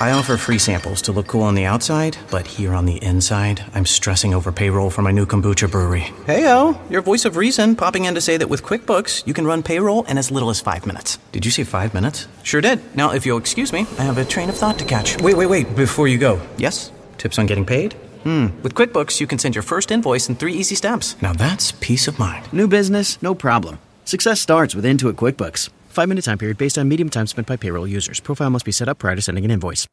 I offer free samples to look cool on the outside, but here on the inside, I'm stressing over payroll for my new kombucha brewery. Heyo, your voice of reason popping in to say that with QuickBooks, you can run payroll in as little as five minutes. Did you say five minutes? Sure did. Now, if you'll excuse me, I have a train of thought to catch. Wait, wait, wait, before you go. Yes? Tips on getting paid? Hmm. With QuickBooks, you can send your first invoice in three easy steps. Now that's peace of mind. New business, no problem. Success starts with Intuit QuickBooks. Five minute time period based on medium time spent by payroll users. Profile must be set up prior to sending an invoice.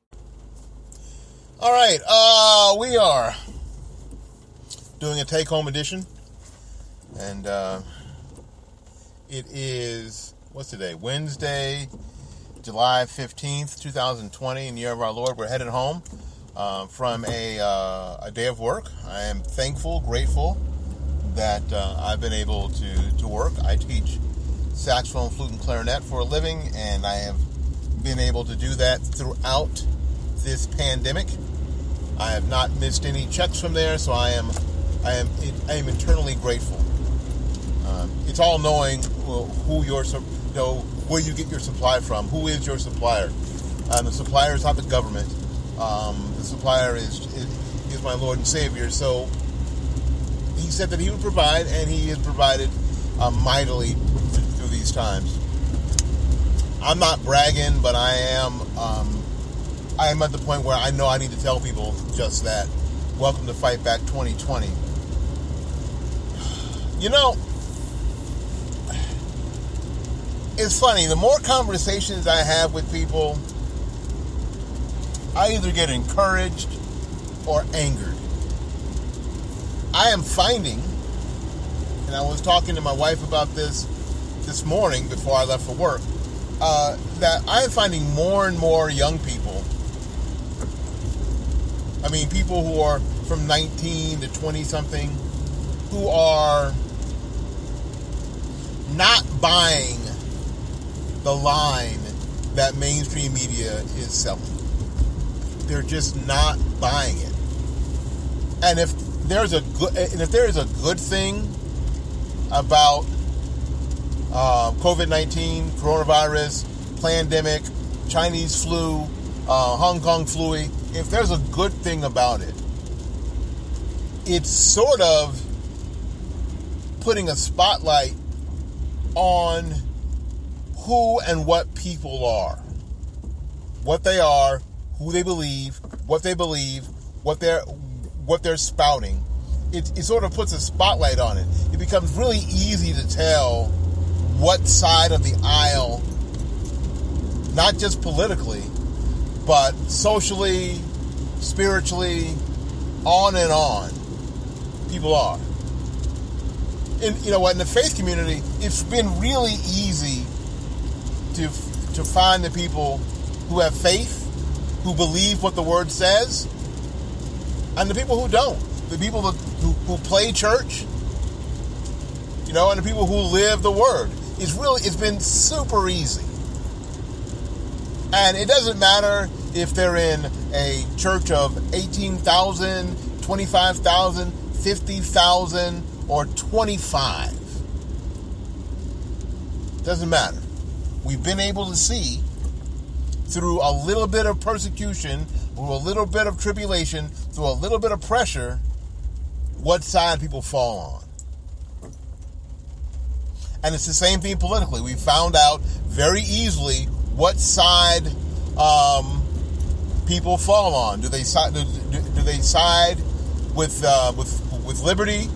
All right, uh, we are doing a take home edition, and uh, it is what's today? Wednesday, July 15th, 2020, in the year of our Lord. We're headed home uh, from a, uh, a day of work. I am thankful, grateful that uh, I've been able to, to work. I teach saxophone, flute, and clarinet for a living, and I have been able to do that throughout this pandemic. I have not missed any checks from there, so I am, I am, I am eternally grateful. Um, it's all knowing who your, you know, where you get your supply from, who is your supplier. Um, the supplier is not the government. Um, the supplier is, is, is my Lord and Savior. So he said that he would provide, and he has provided uh, mightily through these times. I'm not bragging, but I am. Um, I am at the point where I know I need to tell people just that. Welcome to Fight Back 2020. You know, it's funny. The more conversations I have with people, I either get encouraged or angered. I am finding, and I was talking to my wife about this this morning before I left for work, uh, that I am finding more and more young people I mean, people who are from 19 to 20 something who are not buying the line that mainstream media is selling. They're just not buying it. And if there's a good, and if there is a good thing about uh, COVID 19, coronavirus, pandemic, Chinese flu, uh, Hong Kong flu, if there's a good thing about it, it's sort of putting a spotlight on who and what people are. What they are, who they believe, what they believe, what they're what they're spouting. It, it sort of puts a spotlight on it. It becomes really easy to tell what side of the aisle, not just politically, but socially, spiritually, on and on, people are. And you know what? In the faith community, it's been really easy to to find the people who have faith, who believe what the word says, and the people who don't. The people who, who play church, you know, and the people who live the word. It's really it's been super easy. And it doesn't matter if they're in a church of 18,000, 25,000, 50,000, or 25. Doesn't matter. We've been able to see through a little bit of persecution, through a little bit of tribulation, through a little bit of pressure, what side people fall on. And it's the same thing politically. We found out very easily what side um, people fall on? Do they side? Do, do, do they side with uh, with with liberty?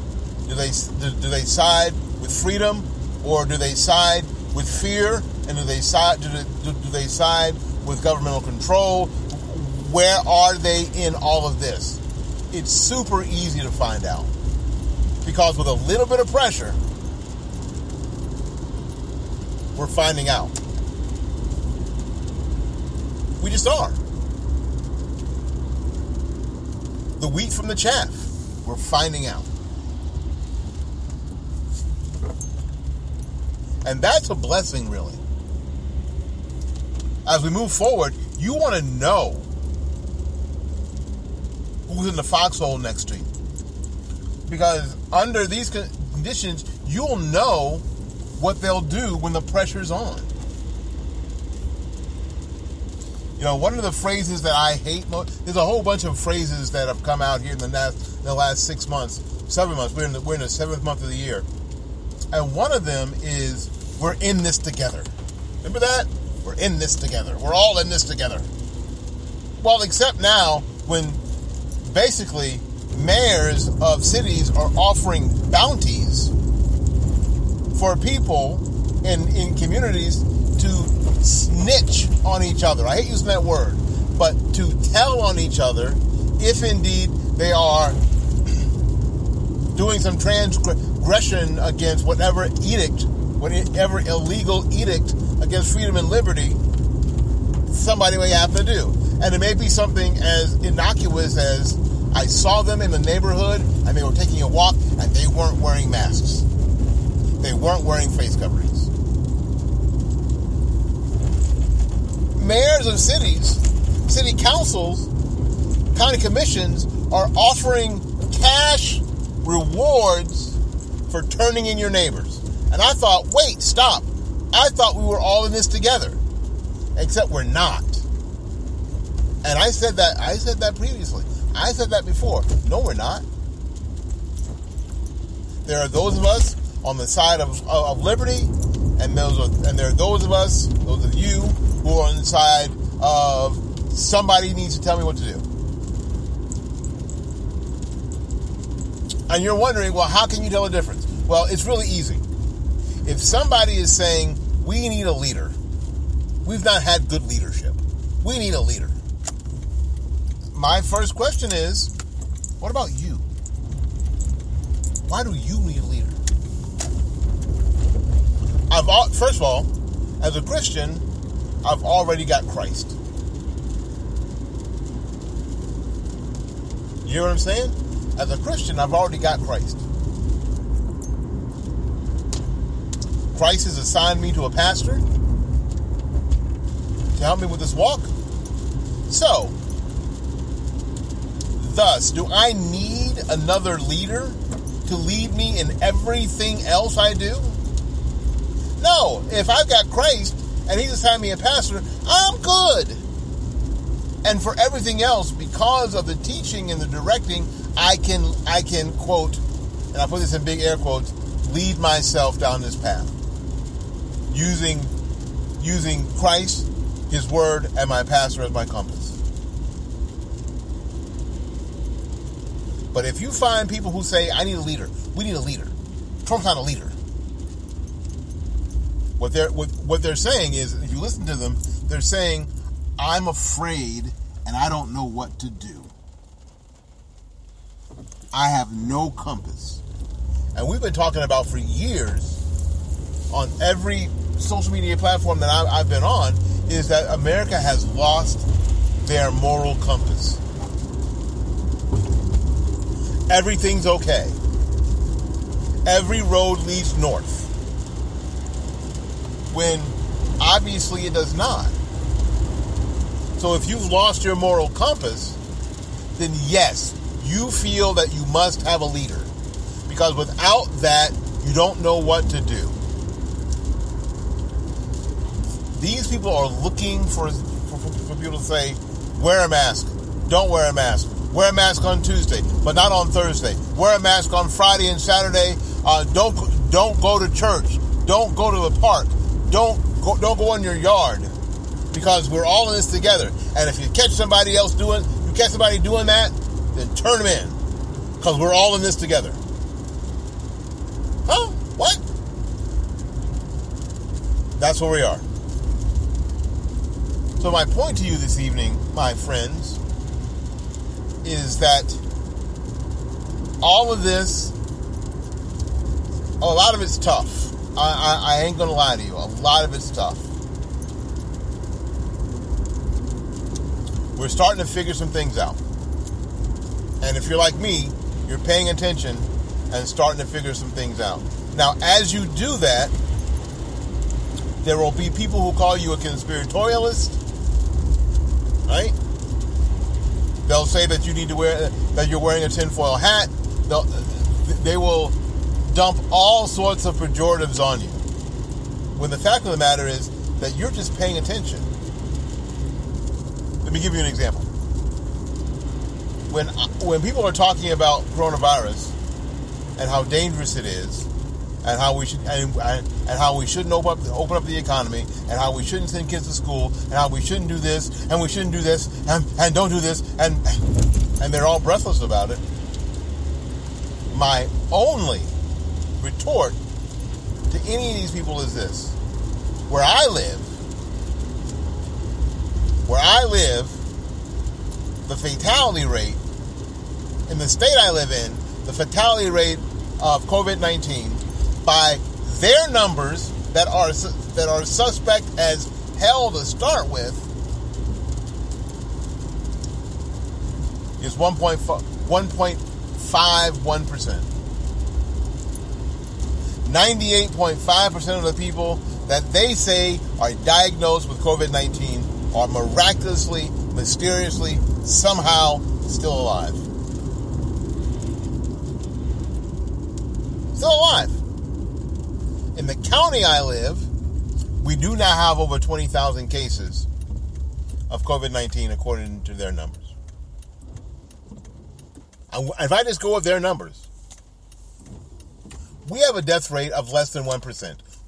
Do they do, do they side with freedom, or do they side with fear? And do they side do do they side with governmental control? Where are they in all of this? It's super easy to find out because with a little bit of pressure, we're finding out. We just are. the wheat from the chaff. We're finding out. And that's a blessing, really. As we move forward, you want to know who's in the foxhole next to you. Because under these conditions, you'll know what they'll do when the pressure's on. You know, one of the phrases that I hate most, there's a whole bunch of phrases that have come out here in the last, in the last six months, seven months. We're in, the, we're in the seventh month of the year. And one of them is, we're in this together. Remember that? We're in this together. We're all in this together. Well, except now when basically mayors of cities are offering bounties for people in, in communities to snitch on each other. I hate using that word, but to tell on each other if indeed they are doing some transgression against whatever edict, whatever illegal edict against freedom and liberty somebody may have to do. And it may be something as innocuous as I saw them in the neighborhood and they were taking a walk and they weren't wearing masks. They weren't wearing face coverings. Mayors of cities, city councils, county commissions are offering cash rewards for turning in your neighbors. And I thought, wait, stop. I thought we were all in this together. Except we're not. And I said that I said that previously. I said that before. No, we're not. There are those of us on the side of, of liberty, and those are, and there are those of us, those of you, who are on the side of somebody needs to tell me what to do. And you're wondering, well, how can you tell the difference? Well, it's really easy. If somebody is saying, we need a leader, we've not had good leadership, we need a leader. My first question is, what about you? Why do you need a leader? I've first of all, as a Christian, I've already got Christ. You know what I'm saying? As a Christian, I've already got Christ. Christ has assigned me to a pastor to help me with this walk. So, thus, do I need another leader to lead me in everything else I do? No, if I've got Christ and He's assigned me a pastor, I'm good. And for everything else, because of the teaching and the directing, I can I can quote, and I put this in big air quotes, lead myself down this path. Using using Christ, His Word, and my pastor as my compass. But if you find people who say, I need a leader, we need a leader. Trump's not a leader. What they're what, what they're saying is, if you listen to them, they're saying, I'm afraid and I don't know what to do. I have no compass. And we've been talking about for years on every social media platform that I've been on is that America has lost their moral compass. Everything's okay. Every road leads north when obviously it does not. So if you've lost your moral compass, then yes, you feel that you must have a leader. Because without that, you don't know what to do. These people are looking for, for, for people to say, wear a mask, don't wear a mask, wear a mask on Tuesday, but not on Thursday. Wear a mask on Friday and Saturday. Uh, don't don't go to church. Don't go to the park. Don't go, don't go in your yard because we're all in this together. And if you catch somebody else doing, you catch somebody doing that, then turn them in because we're all in this together. Huh? What? That's where we are. So my point to you this evening, my friends, is that all of this, a lot of it's tough I, I, I ain't gonna lie to you. A lot of it's tough. We're starting to figure some things out. And if you're like me, you're paying attention and starting to figure some things out. Now, as you do that, there will be people who call you a conspiratorialist, right? They'll say that you need to wear that you're wearing a tinfoil hat. They'll, they will dump all sorts of pejoratives on you. When the fact of the matter is that you're just paying attention. Let me give you an example. When uh, when people are talking about coronavirus and how dangerous it is, and how we should and, and how we shouldn't open up open up the economy, and how we shouldn't send kids to school, and how we shouldn't do this, and we shouldn't do this, and, and don't do this, and and they're all breathless about it. My only retort to any of these people is this: where I live, where I live, the fatality rate in the state I live in, the fatality rate of COVID 19 by their numbers that are that are suspect as hell to start with is 1.51 percent. 98.5% of the people that they say are diagnosed with COVID 19 are miraculously, mysteriously, somehow still alive. Still alive. In the county I live, we do now have over 20,000 cases of COVID 19 according to their numbers. If I just go with their numbers, we have a death rate of less than 1%.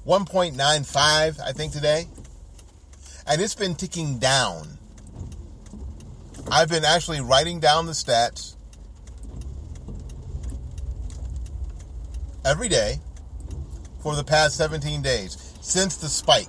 1.95, I think, today. And it's been ticking down. I've been actually writing down the stats every day for the past 17 days since the spike.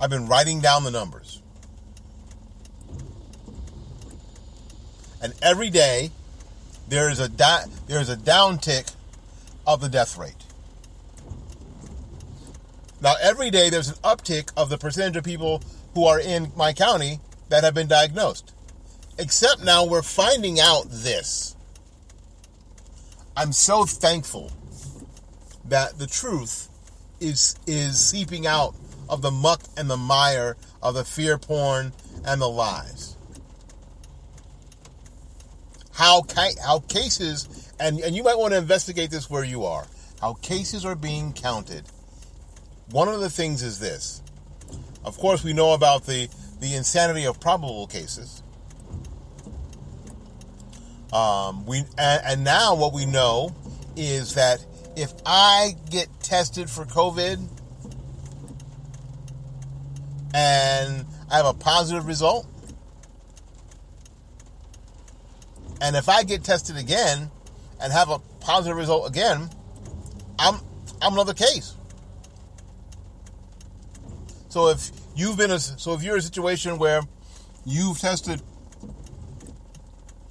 I've been writing down the numbers. and every day there is a di- there is a downtick of the death rate. Now every day there's an uptick of the percentage of people who are in my county that have been diagnosed. Except now we're finding out this. I'm so thankful that the truth is is seeping out of the muck and the mire of the fear porn and the lies how how cases and and you might want to investigate this where you are. How cases are being counted. One of the things is this. Of course, we know about the the insanity of probable cases. Um, we and, and now what we know is that if I get tested for COVID and I have a positive result, And if I get tested again and have a positive result again, I'm I'm another case. So if you've been a, so if you're in a situation where you've tested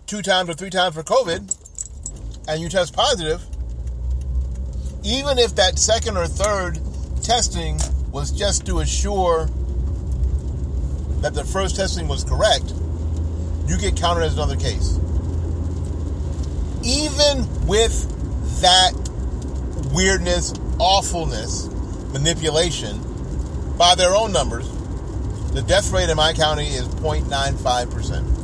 two times or three times for COVID and you test positive, even if that second or third testing was just to assure that the first testing was correct, you get counted as another case even with that weirdness, awfulness, manipulation by their own numbers, the death rate in my county is 0.95%.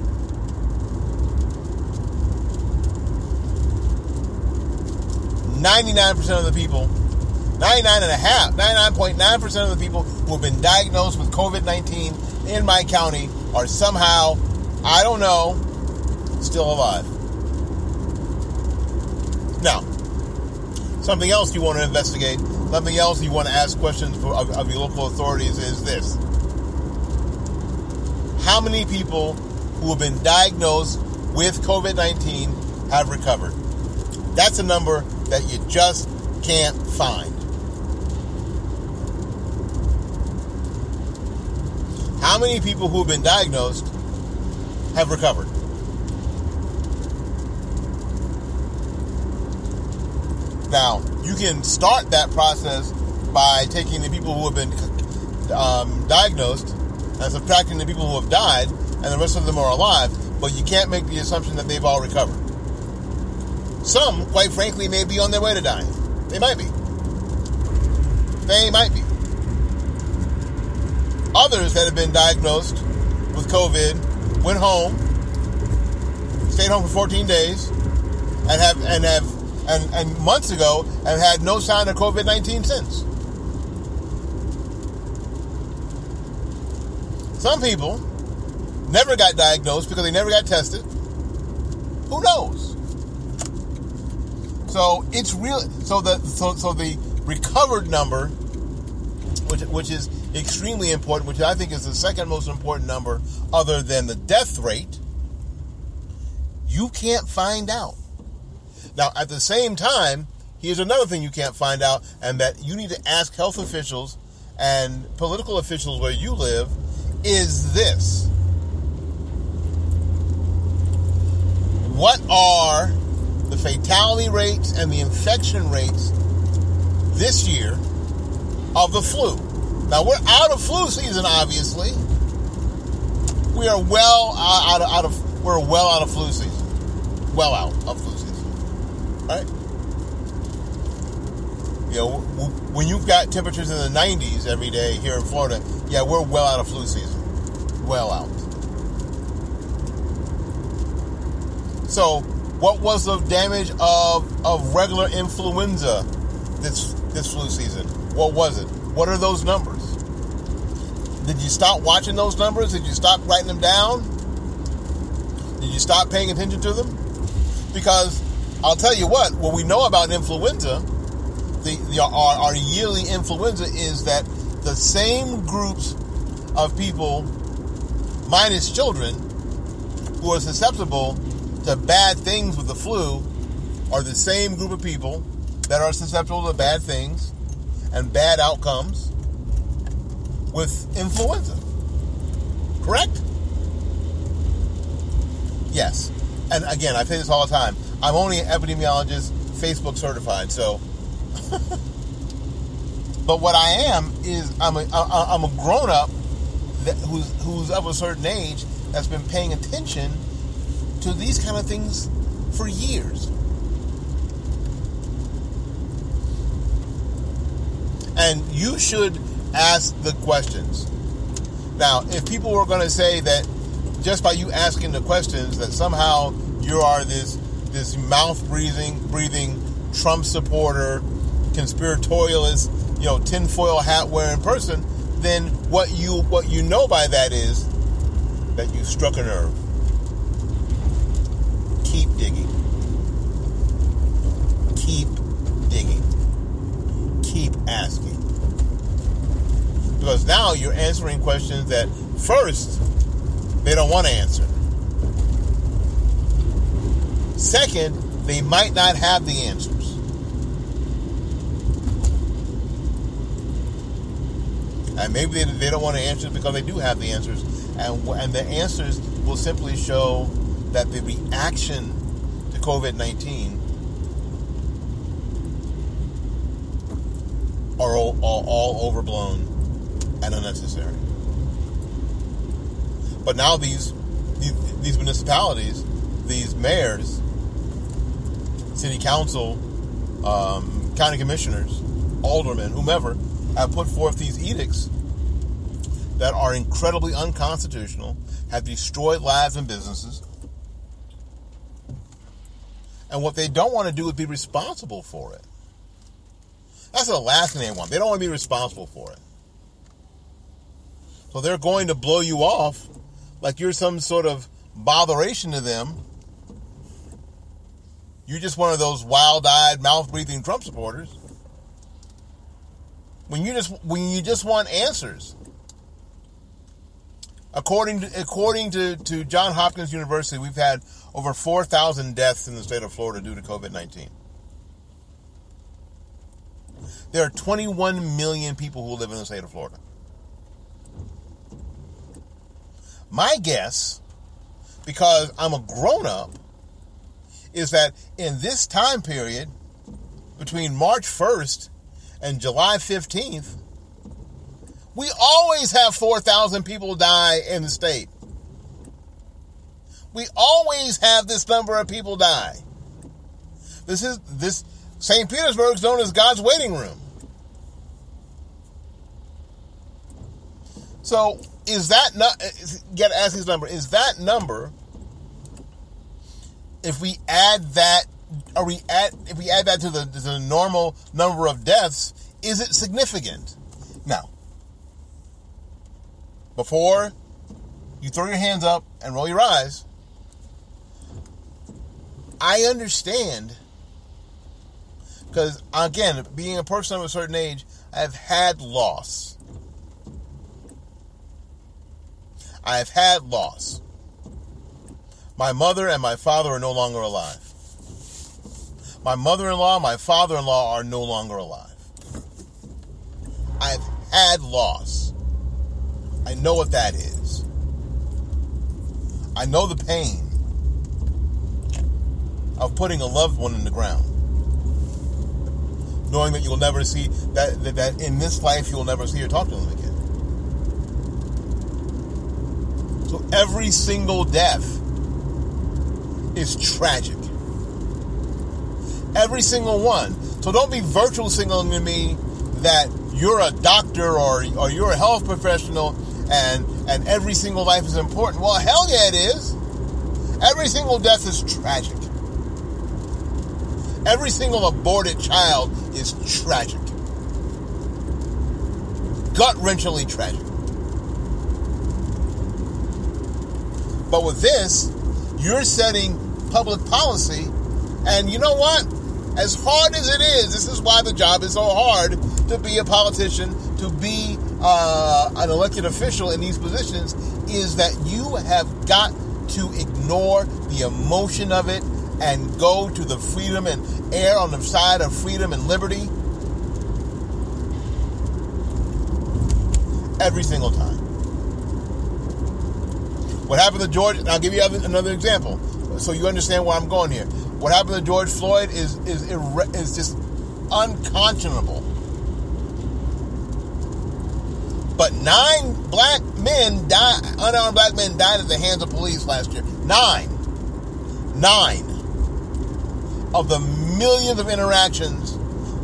Ninety-nine percent of the people, ninety-nine and a half, ninety-nine point nine percent of the people who have been diagnosed with COVID-19 in my county are somehow, I don't know, still alive. Now, something else you want to investigate, something else you want to ask questions for, of, of your local authorities is this. How many people who have been diagnosed with COVID 19 have recovered? That's a number that you just can't find. How many people who have been diagnosed have recovered? Now, you can start that process by taking the people who have been um, diagnosed and subtracting the people who have died, and the rest of them are alive. But you can't make the assumption that they've all recovered. Some, quite frankly, may be on their way to dying. They might be. They might be. Others that have been diagnosed with COVID went home, stayed home for 14 days, and have and have and, and months ago have had no sign of COVID 19 since. Some people never got diagnosed because they never got tested. Who knows? So it's real. So the so, so the recovered number, which which is extremely important, which I think is the second most important number, other than the death rate. You can't find out. Now, at the same time, here's another thing you can't find out, and that you need to ask health officials and political officials where you live is this. What are the fatality rates and the infection rates this year of the flu? Now, we're out of flu season, obviously. We are well out of, out of we're well out of flu season. Well out of flu season. Right? You know, when you've got temperatures in the 90s every day here in Florida, yeah, we're well out of flu season. Well out. So, what was the damage of, of regular influenza this this flu season? What was it? What are those numbers? Did you stop watching those numbers? Did you stop writing them down? Did you stop paying attention to them? Because I'll tell you what, what we know about influenza, the, the our, our yearly influenza is that the same groups of people, minus children, who are susceptible to bad things with the flu, are the same group of people that are susceptible to bad things and bad outcomes with influenza. Correct? Yes. And again, I say this all the time. I'm only an epidemiologist, Facebook certified, so. but what I am is I'm a, I'm a grown up that, who's, who's of a certain age that's been paying attention to these kind of things for years. And you should ask the questions. Now, if people were going to say that just by you asking the questions that somehow you are this this mouth breathing breathing Trump supporter, conspiratorialist, you know, tinfoil hat wearing person, then what you what you know by that is that you struck a nerve. Keep digging. Keep digging. Keep asking. Because now you're answering questions that first they don't want to answer. Second, they might not have the answers. And maybe they, they don't want to answer because they do have the answers. And, and the answers will simply show that the reaction to COVID 19 are all, all, all overblown and unnecessary. But now these, these, municipalities, these mayors, city council, um, county commissioners, aldermen, whomever, have put forth these edicts that are incredibly unconstitutional, have destroyed lives and businesses. And what they don't want to do is be responsible for it. That's the last thing they want. They don't want to be responsible for it. So they're going to blow you off like you're some sort of botheration to them. You're just one of those wild-eyed, mouth-breathing Trump supporters. When you just when you just want answers. According to according to, to John Hopkins University, we've had over 4,000 deaths in the state of Florida due to COVID-19. There are 21 million people who live in the state of Florida. My guess, because I'm a grown up, is that in this time period, between March 1st and July 15th, we always have 4,000 people die in the state. We always have this number of people die. This is this St. Petersburg is known as God's waiting room. So is that not get ask this number? Is that number if we add that or we add if we add that to the, to the normal number of deaths, is it significant? Now, before you throw your hands up and roll your eyes, I understand because again, being a person of a certain age, I've had loss. I have had loss. My mother and my father are no longer alive. My mother in law, my father in law are no longer alive. I've had loss. I know what that is. I know the pain of putting a loved one in the ground. Knowing that you'll never see that, that, that in this life you'll never see or talk to them again. So every single death is tragic. Every single one. So don't be virtual signaling to me that you're a doctor or, or you're a health professional and and every single life is important. Well, hell yeah, it is. Every single death is tragic. Every single aborted child is tragic. Gut wrenchingly tragic. But with this, you're setting public policy, and you know what? As hard as it is, this is why the job is so hard to be a politician, to be uh, an elected official in these positions, is that you have got to ignore the emotion of it and go to the freedom and err on the side of freedom and liberty every single time. What happened to George? I'll give you another example, so you understand where I'm going here. What happened to George Floyd is is is just unconscionable. But nine black men died, unarmed black men died at the hands of police last year. Nine, nine of the millions of interactions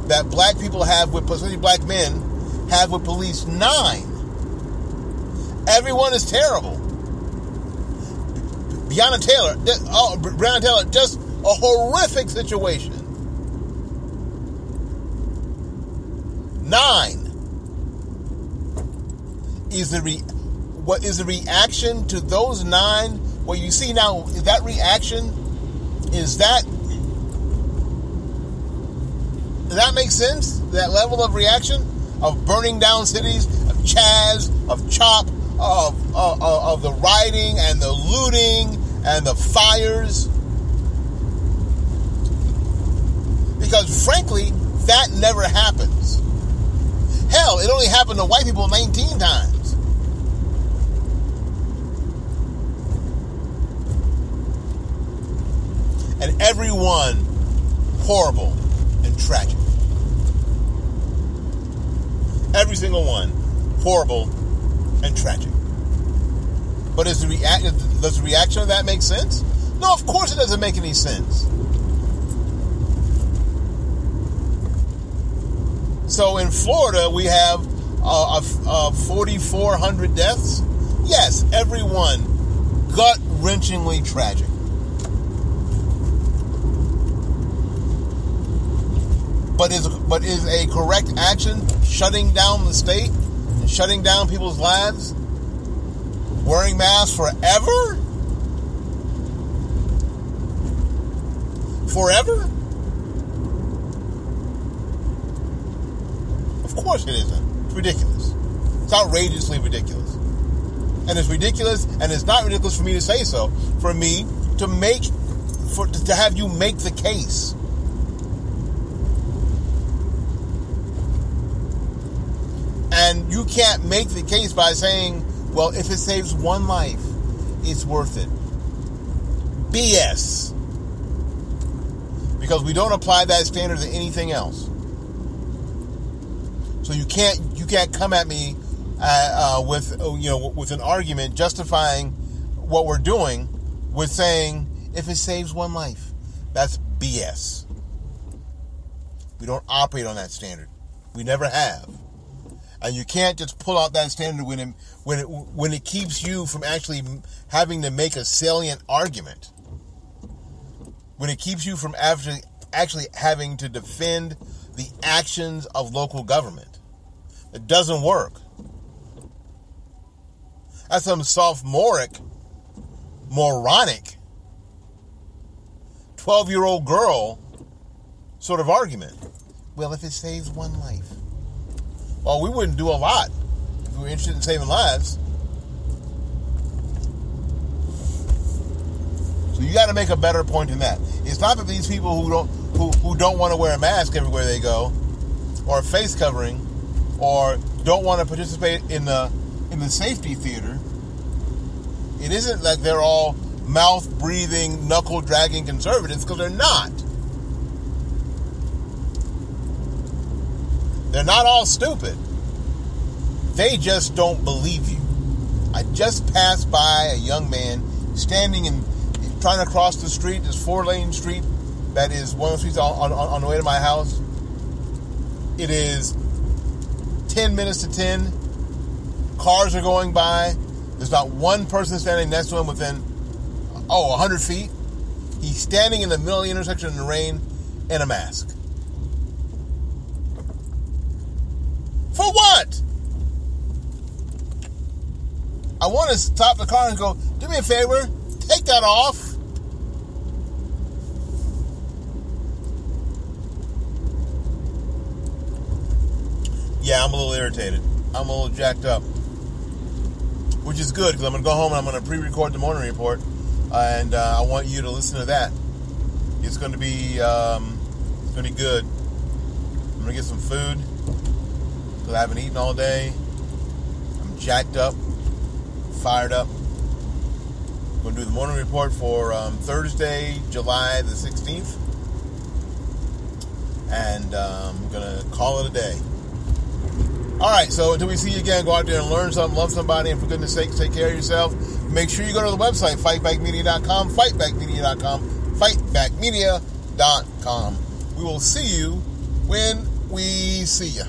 that black people have with, especially black men, have with police. Nine. Everyone is terrible. Breonna Taylor, oh, Breonna Taylor, just a horrific situation. Nine is the re, what is the reaction to those nine? What you see now, that reaction is that that make sense? That level of reaction of burning down cities, of Chaz, of Chop, of, of, of the rioting and the looting and the fires. Because frankly, that never happens. Hell, it only happened to white people 19 times. And every one horrible and tragic. Every single one horrible and tragic. But is the react does the reaction of that make sense? No, of course it doesn't make any sense. So in Florida, we have uh, uh, 4,400 deaths. Yes, everyone gut wrenchingly tragic. But is but is a correct action shutting down the state and shutting down people's lives? Wearing masks forever? Forever? Of course it isn't. It's ridiculous. It's outrageously ridiculous. And it's ridiculous, and it's not ridiculous for me to say so, for me to make, for to have you make the case. And you can't make the case by saying, well, if it saves one life, it's worth it. BS. Because we don't apply that standard to anything else. So you can't you can't come at me uh, uh, with you know with an argument justifying what we're doing with saying if it saves one life. That's BS. We don't operate on that standard. We never have. And you can't just pull out that standard when it, when it, when it keeps you from actually having to make a salient argument. When it keeps you from actually actually having to defend the actions of local government. It doesn't work. That's some sophomoric, moronic, 12 year old girl sort of argument. Well, if it saves one life. Well, we wouldn't do a lot if we were interested in saving lives. So you got to make a better point than that. It's not that these people who don't who, who don't want to wear a mask everywhere they go, or a face covering, or don't want to participate in the in the safety theater. It isn't like they're all mouth breathing, knuckle dragging conservatives because they're not. They're not all stupid. They just don't believe you. I just passed by a young man standing and trying to cross the street, this four lane street that is one of the streets on, on, on the way to my house. It is 10 minutes to 10. Cars are going by. There's not one person standing next to him within, oh, 100 feet. He's standing in the middle of the intersection in the rain in a mask. For what? I want to stop the car and go, do me a favor, take that off. Yeah, I'm a little irritated. I'm a little jacked up. Which is good because I'm going to go home and I'm going to pre record the morning report. And uh, I want you to listen to that. It's going to be um, it's going to be good. I'm going to get some food because I haven't eaten all day. I'm jacked up, fired up. I'm to do the morning report for um, Thursday, July the 16th. And um, I'm going to call it a day. All right, so until we see you again, go out there and learn something, love somebody, and for goodness sakes, take care of yourself. Make sure you go to the website, fightbackmedia.com, fightbackmedia.com, fightbackmedia.com. We will see you when we see you.